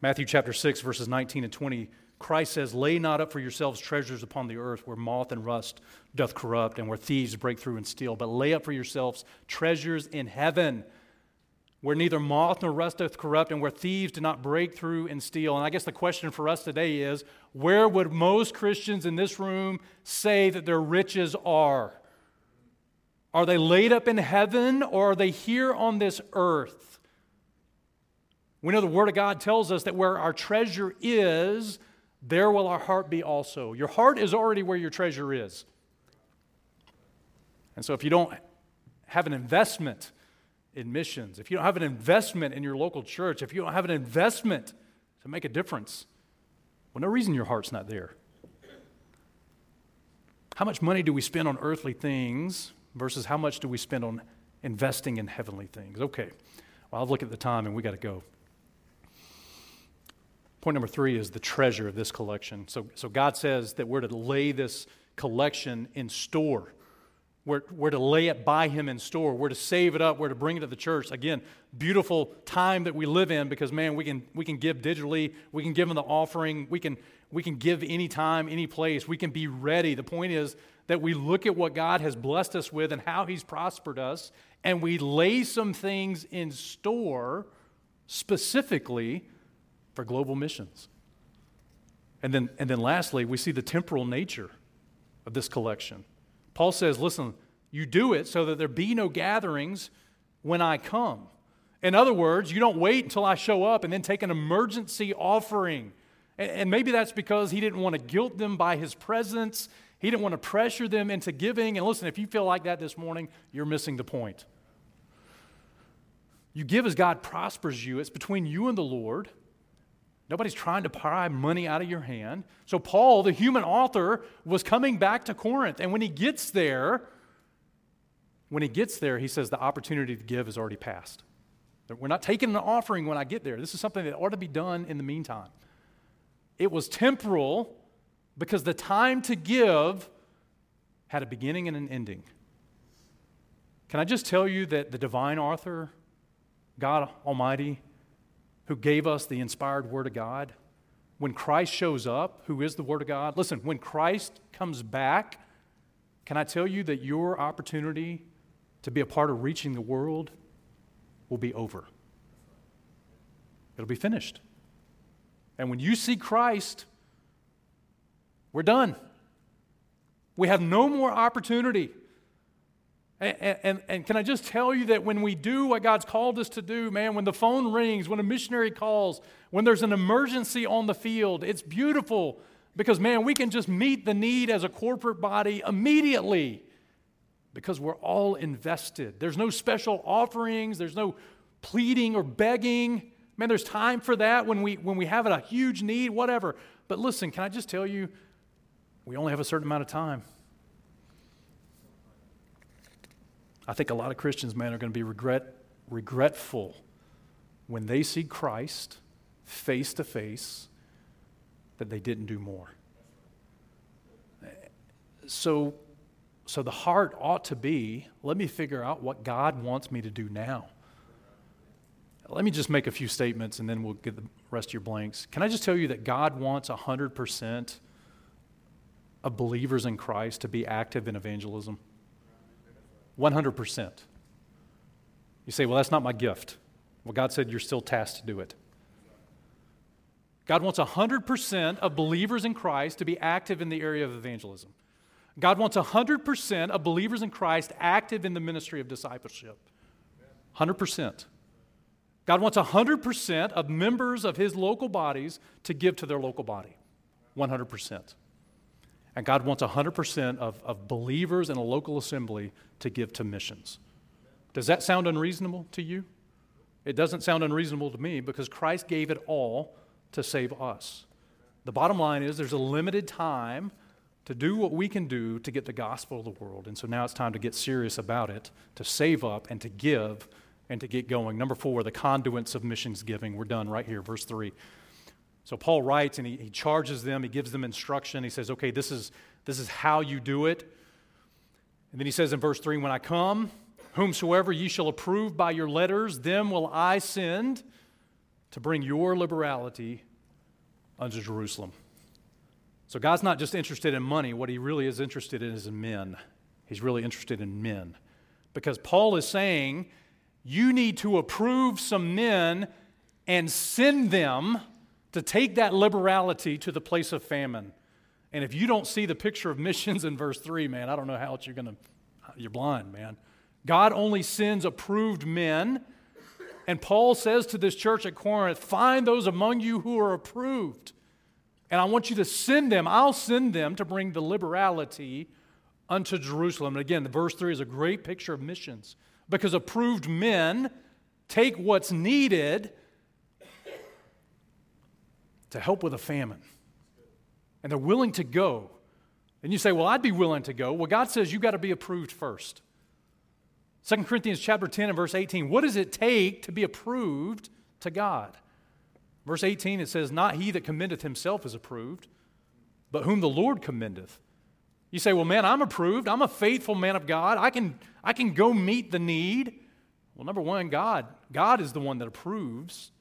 Matthew chapter 6, verses 19 and 20 Christ says, Lay not up for yourselves treasures upon the earth where moth and rust doth corrupt and where thieves break through and steal, but lay up for yourselves treasures in heaven where neither moth nor rust doth corrupt and where thieves do not break through and steal. And I guess the question for us today is where would most Christians in this room say that their riches are? Are they laid up in heaven or are they here on this earth? We know the Word of God tells us that where our treasure is, there will our heart be also. Your heart is already where your treasure is. And so if you don't have an investment in missions, if you don't have an investment in your local church, if you don't have an investment to make a difference, well, no reason your heart's not there. How much money do we spend on earthly things versus how much do we spend on investing in heavenly things? Okay, well, I'll look at the time and we got to go. Point number three is the treasure of this collection. So, so God says that we're to lay this collection in store. We're, we're to lay it by Him in store. We're to save it up. We're to bring it to the church. Again, beautiful time that we live in because, man, we can, we can give digitally. We can give them the offering. We can, we can give anytime, any place. We can be ready. The point is that we look at what God has blessed us with and how He's prospered us, and we lay some things in store specifically for global missions. And then, and then lastly, we see the temporal nature of this collection. Paul says, listen, you do it so that there be no gatherings when I come. In other words, you don't wait until I show up and then take an emergency offering. And maybe that's because he didn't want to guilt them by his presence. He didn't want to pressure them into giving. And listen, if you feel like that this morning, you're missing the point. You give as God prospers you, it's between you and the Lord. Nobody's trying to pry money out of your hand. So, Paul, the human author, was coming back to Corinth. And when he gets there, when he gets there, he says the opportunity to give has already passed. We're not taking an offering when I get there. This is something that ought to be done in the meantime. It was temporal because the time to give had a beginning and an ending. Can I just tell you that the divine author, God Almighty, who gave us the inspired Word of God, when Christ shows up, who is the Word of God, listen, when Christ comes back, can I tell you that your opportunity to be a part of reaching the world will be over? It'll be finished. And when you see Christ, we're done. We have no more opportunity. And, and, and, can I just tell you that when we do what God's called us to do, man, when the phone rings, when a missionary calls, when there's an emergency on the field, it's beautiful because, man, we can just meet the need as a corporate body immediately because we're all invested. There's no special offerings, there's no pleading or begging. Man, there's time for that when we, when we have a huge need, whatever. But listen, can I just tell you, we only have a certain amount of time. I think a lot of Christians, man, are going to be regret, regretful when they see Christ face to face that they didn't do more. So, so the heart ought to be let me figure out what God wants me to do now. Let me just make a few statements and then we'll get the rest of your blanks. Can I just tell you that God wants 100% of believers in Christ to be active in evangelism? 100%. You say, well, that's not my gift. Well, God said you're still tasked to do it. God wants 100% of believers in Christ to be active in the area of evangelism. God wants 100% of believers in Christ active in the ministry of discipleship. 100%. God wants 100% of members of his local bodies to give to their local body. 100%. And God wants 100% of, of believers in a local assembly to give to missions. Does that sound unreasonable to you? It doesn't sound unreasonable to me because Christ gave it all to save us. The bottom line is there's a limited time to do what we can do to get the gospel of the world. And so now it's time to get serious about it, to save up and to give and to get going. Number four, the conduits of missions giving. We're done right here, verse three. So Paul writes and he, he charges them, he gives them instruction. He says, okay, this is, this is how you do it. And then he says in verse 3 When I come, whomsoever ye shall approve by your letters, them will I send to bring your liberality unto Jerusalem. So God's not just interested in money, what he really is interested in is in men. He's really interested in men. Because Paul is saying, you need to approve some men and send them to take that liberality to the place of famine. And if you don't see the picture of missions in verse 3, man, I don't know how else you're going to, you're blind, man. God only sends approved men. And Paul says to this church at Corinth, find those among you who are approved. And I want you to send them. I'll send them to bring the liberality unto Jerusalem. And again, the verse 3 is a great picture of missions because approved men take what's needed to help with a famine. And they're willing to go. And you say, Well, I'd be willing to go. Well, God says you've got to be approved first. 2 Corinthians chapter 10 and verse 18. What does it take to be approved to God? Verse 18, it says, Not he that commendeth himself is approved, but whom the Lord commendeth. You say, Well, man, I'm approved. I'm a faithful man of God. I can, I can go meet the need. Well, number one, God. God is the one that approves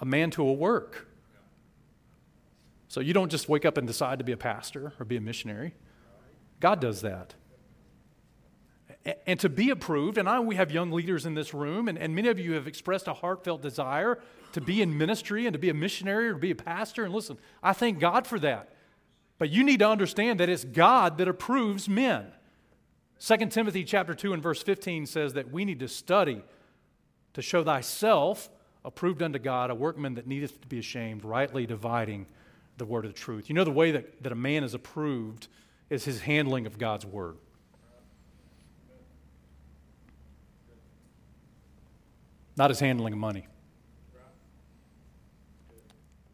a man to a work. So you don't just wake up and decide to be a pastor or be a missionary. God does that. And to be approved, and I we have young leaders in this room, and, and many of you have expressed a heartfelt desire to be in ministry and to be a missionary or to be a pastor. And listen, I thank God for that. But you need to understand that it's God that approves men. 2 Timothy chapter 2 and verse 15 says that we need to study to show thyself approved unto God, a workman that needeth to be ashamed, rightly dividing the word of the truth. You know, the way that, that a man is approved is his handling of God's word. Not his handling of money.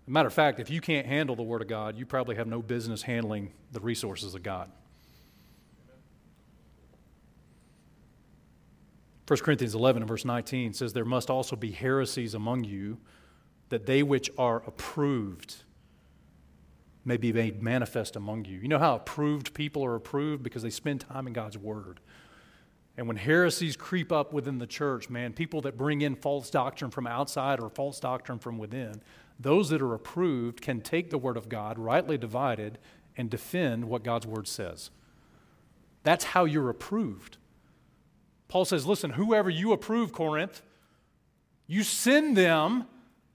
Matter of fact, if you can't handle the Word of God, you probably have no business handling the resources of God. 1 Corinthians 11 and verse 19 says, There must also be heresies among you, that they which are approved may be made manifest among you. You know how approved people are approved? Because they spend time in God's Word. And when heresies creep up within the church, man, people that bring in false doctrine from outside or false doctrine from within, those that are approved can take the Word of God, rightly divided, and defend what God's Word says. That's how you're approved. Paul says, listen, whoever you approve, Corinth, you send them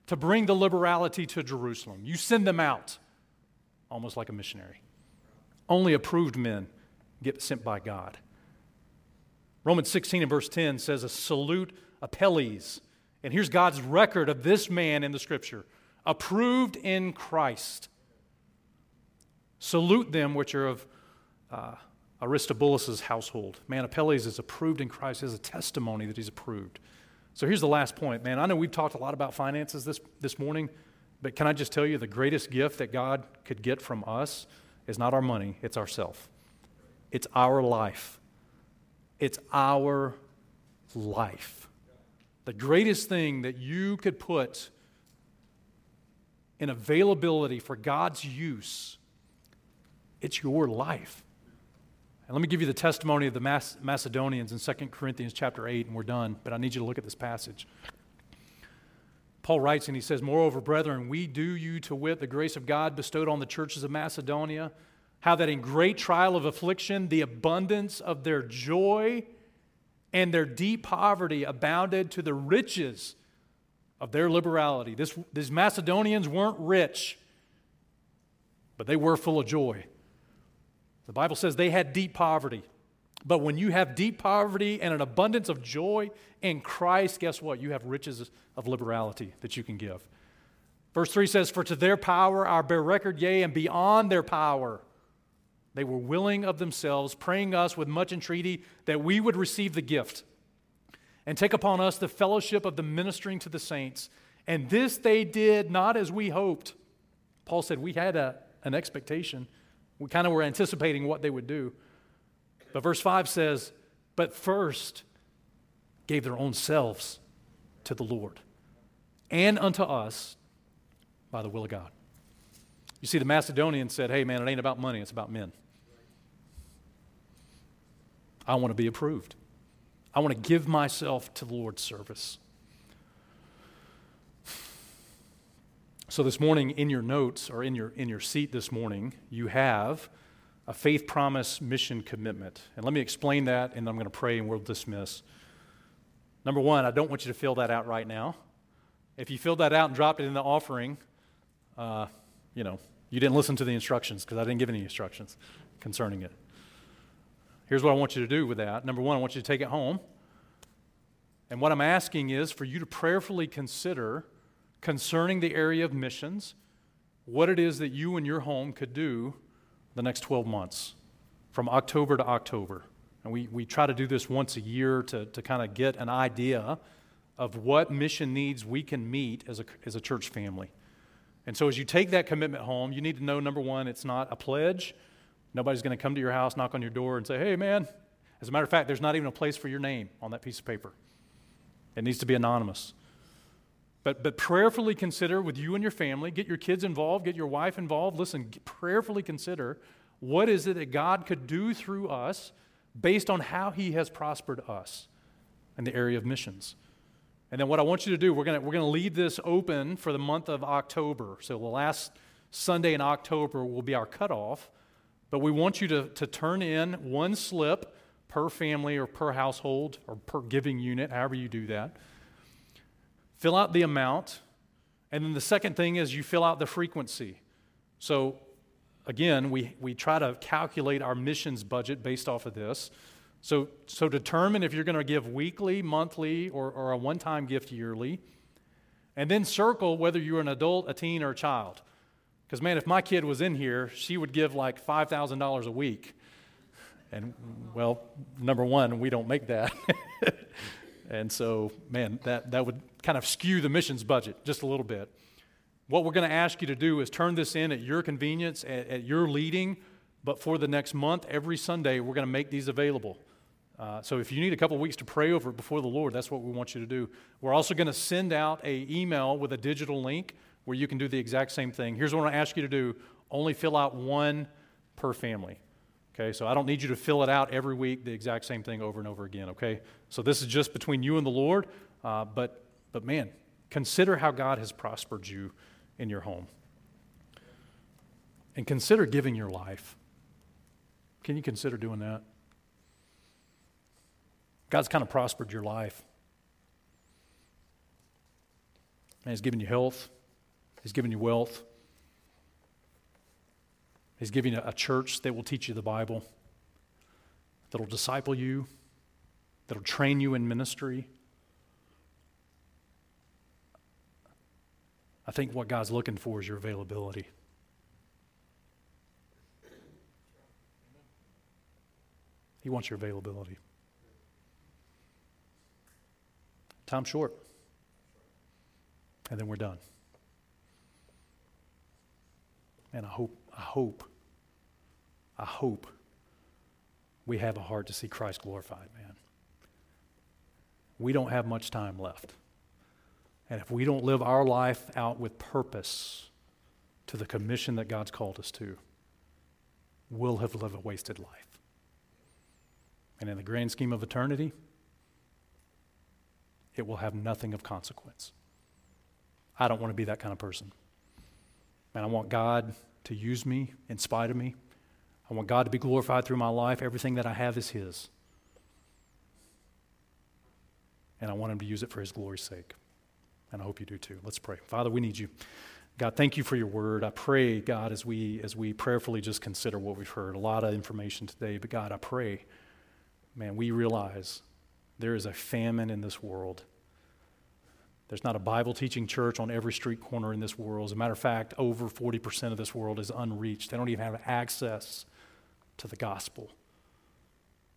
to bring the liberality to Jerusalem. You send them out almost like a missionary. Only approved men get sent by God. Romans 16 and verse 10 says, A salute Apelles. And here's God's record of this man in the scripture approved in Christ. Salute them which are of uh, Aristobulus' household. Man, Apelles is approved in Christ as a testimony that he's approved. So here's the last point, man. I know we've talked a lot about finances this, this morning, but can I just tell you the greatest gift that God could get from us is not our money, it's ourself. It's our life. It's our life. The greatest thing that you could put in availability for God's use, it's your life. And let me give you the testimony of the Macedonians in 2 Corinthians chapter 8, and we're done, but I need you to look at this passage. Paul writes and he says, Moreover, brethren, we do you to wit the grace of God bestowed on the churches of Macedonia, how that in great trial of affliction, the abundance of their joy and their deep poverty abounded to the riches of their liberality. This, these Macedonians weren't rich, but they were full of joy. The Bible says they had deep poverty. But when you have deep poverty and an abundance of joy in Christ, guess what? You have riches of liberality that you can give. Verse 3 says, For to their power I bear record, yea, and beyond their power. They were willing of themselves, praying us with much entreaty that we would receive the gift and take upon us the fellowship of the ministering to the saints. And this they did not as we hoped. Paul said we had a, an expectation. We kind of were anticipating what they would do. But verse 5 says, But first gave their own selves to the Lord and unto us by the will of God. You see, the Macedonians said, Hey, man, it ain't about money, it's about men. I want to be approved. I want to give myself to the Lord's service. So, this morning, in your notes or in your, in your seat this morning, you have a faith promise mission commitment. And let me explain that, and I'm going to pray and we'll dismiss. Number one, I don't want you to fill that out right now. If you filled that out and dropped it in the offering, uh, you know, you didn't listen to the instructions because I didn't give any instructions concerning it. Here's what I want you to do with that. Number one, I want you to take it home. And what I'm asking is for you to prayerfully consider concerning the area of missions, what it is that you and your home could do the next 12 months from October to October. And we, we try to do this once a year to, to kind of get an idea of what mission needs we can meet as a, as a church family. And so, as you take that commitment home, you need to know number one, it's not a pledge. Nobody's going to come to your house, knock on your door, and say, hey, man. As a matter of fact, there's not even a place for your name on that piece of paper. It needs to be anonymous. But, but prayerfully consider with you and your family, get your kids involved, get your wife involved. Listen, prayerfully consider what is it that God could do through us based on how He has prospered us in the area of missions. And then what I want you to do, we're going we're to leave this open for the month of October. So the last Sunday in October will be our cutoff. But we want you to, to turn in one slip per family or per household or per giving unit, however you do that fill out the amount, and then the second thing is you fill out the frequency. So, again, we, we try to calculate our missions budget based off of this. So, so determine if you're going to give weekly, monthly, or, or a one time gift yearly. And then circle whether you're an adult, a teen, or a child. Because, man, if my kid was in here, she would give like $5,000 a week. And, well, number one, we don't make that. *laughs* And so, man, that, that would kind of skew the missions budget just a little bit. What we're going to ask you to do is turn this in at your convenience, at, at your leading, but for the next month, every Sunday, we're going to make these available. Uh, so if you need a couple weeks to pray over it before the Lord, that's what we want you to do. We're also going to send out a email with a digital link where you can do the exact same thing. Here's what I ask you to do: only fill out one per family. Okay, so I don't need you to fill it out every week, the exact same thing over and over again, okay? So this is just between you and the Lord, uh, but, but man, consider how God has prospered you in your home. And consider giving your life. Can you consider doing that? God's kind of prospered your life. And He's given you health, He's given you wealth. He's giving a church that will teach you the Bible, that will disciple you, that'll train you in ministry. I think what God's looking for is your availability. He wants your availability. Time short. And then we're done. And I hope, I hope, I hope we have a heart to see Christ glorified, man. We don't have much time left. And if we don't live our life out with purpose to the commission that God's called us to, we'll have lived a wasted life. And in the grand scheme of eternity, it will have nothing of consequence. I don't want to be that kind of person. And I want God to use me in spite of me. I want God to be glorified through my life. Everything that I have is His. And I want Him to use it for His glory's sake. And I hope you do too. Let's pray. Father, we need you. God, thank you for your word. I pray, God, as we as we prayerfully just consider what we've heard, a lot of information today, but God, I pray, man, we realize there is a famine in this world. There's not a Bible teaching church on every street corner in this world. As a matter of fact, over 40% of this world is unreached. They don't even have access to the gospel.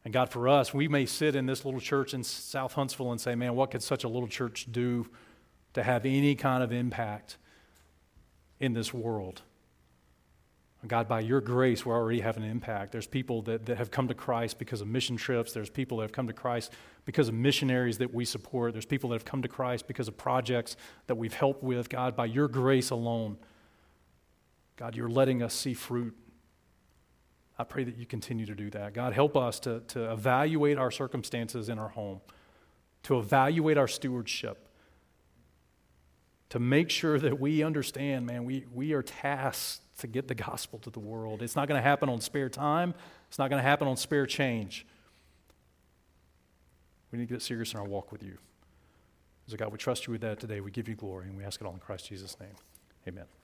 And God, for us, we may sit in this little church in South Huntsville and say, man, what could such a little church do to have any kind of impact in this world? God, by your grace, we're already having an impact. There's people that, that have come to Christ because of mission trips. There's people that have come to Christ because of missionaries that we support. There's people that have come to Christ because of projects that we've helped with. God, by your grace alone, God, you're letting us see fruit. I pray that you continue to do that. God, help us to, to evaluate our circumstances in our home, to evaluate our stewardship, to make sure that we understand, man, we, we are tasked to get the gospel to the world. It's not going to happen on spare time, it's not going to happen on spare change. We need to get serious in our walk with you. So, God, we trust you with that today. We give you glory, and we ask it all in Christ Jesus' name. Amen.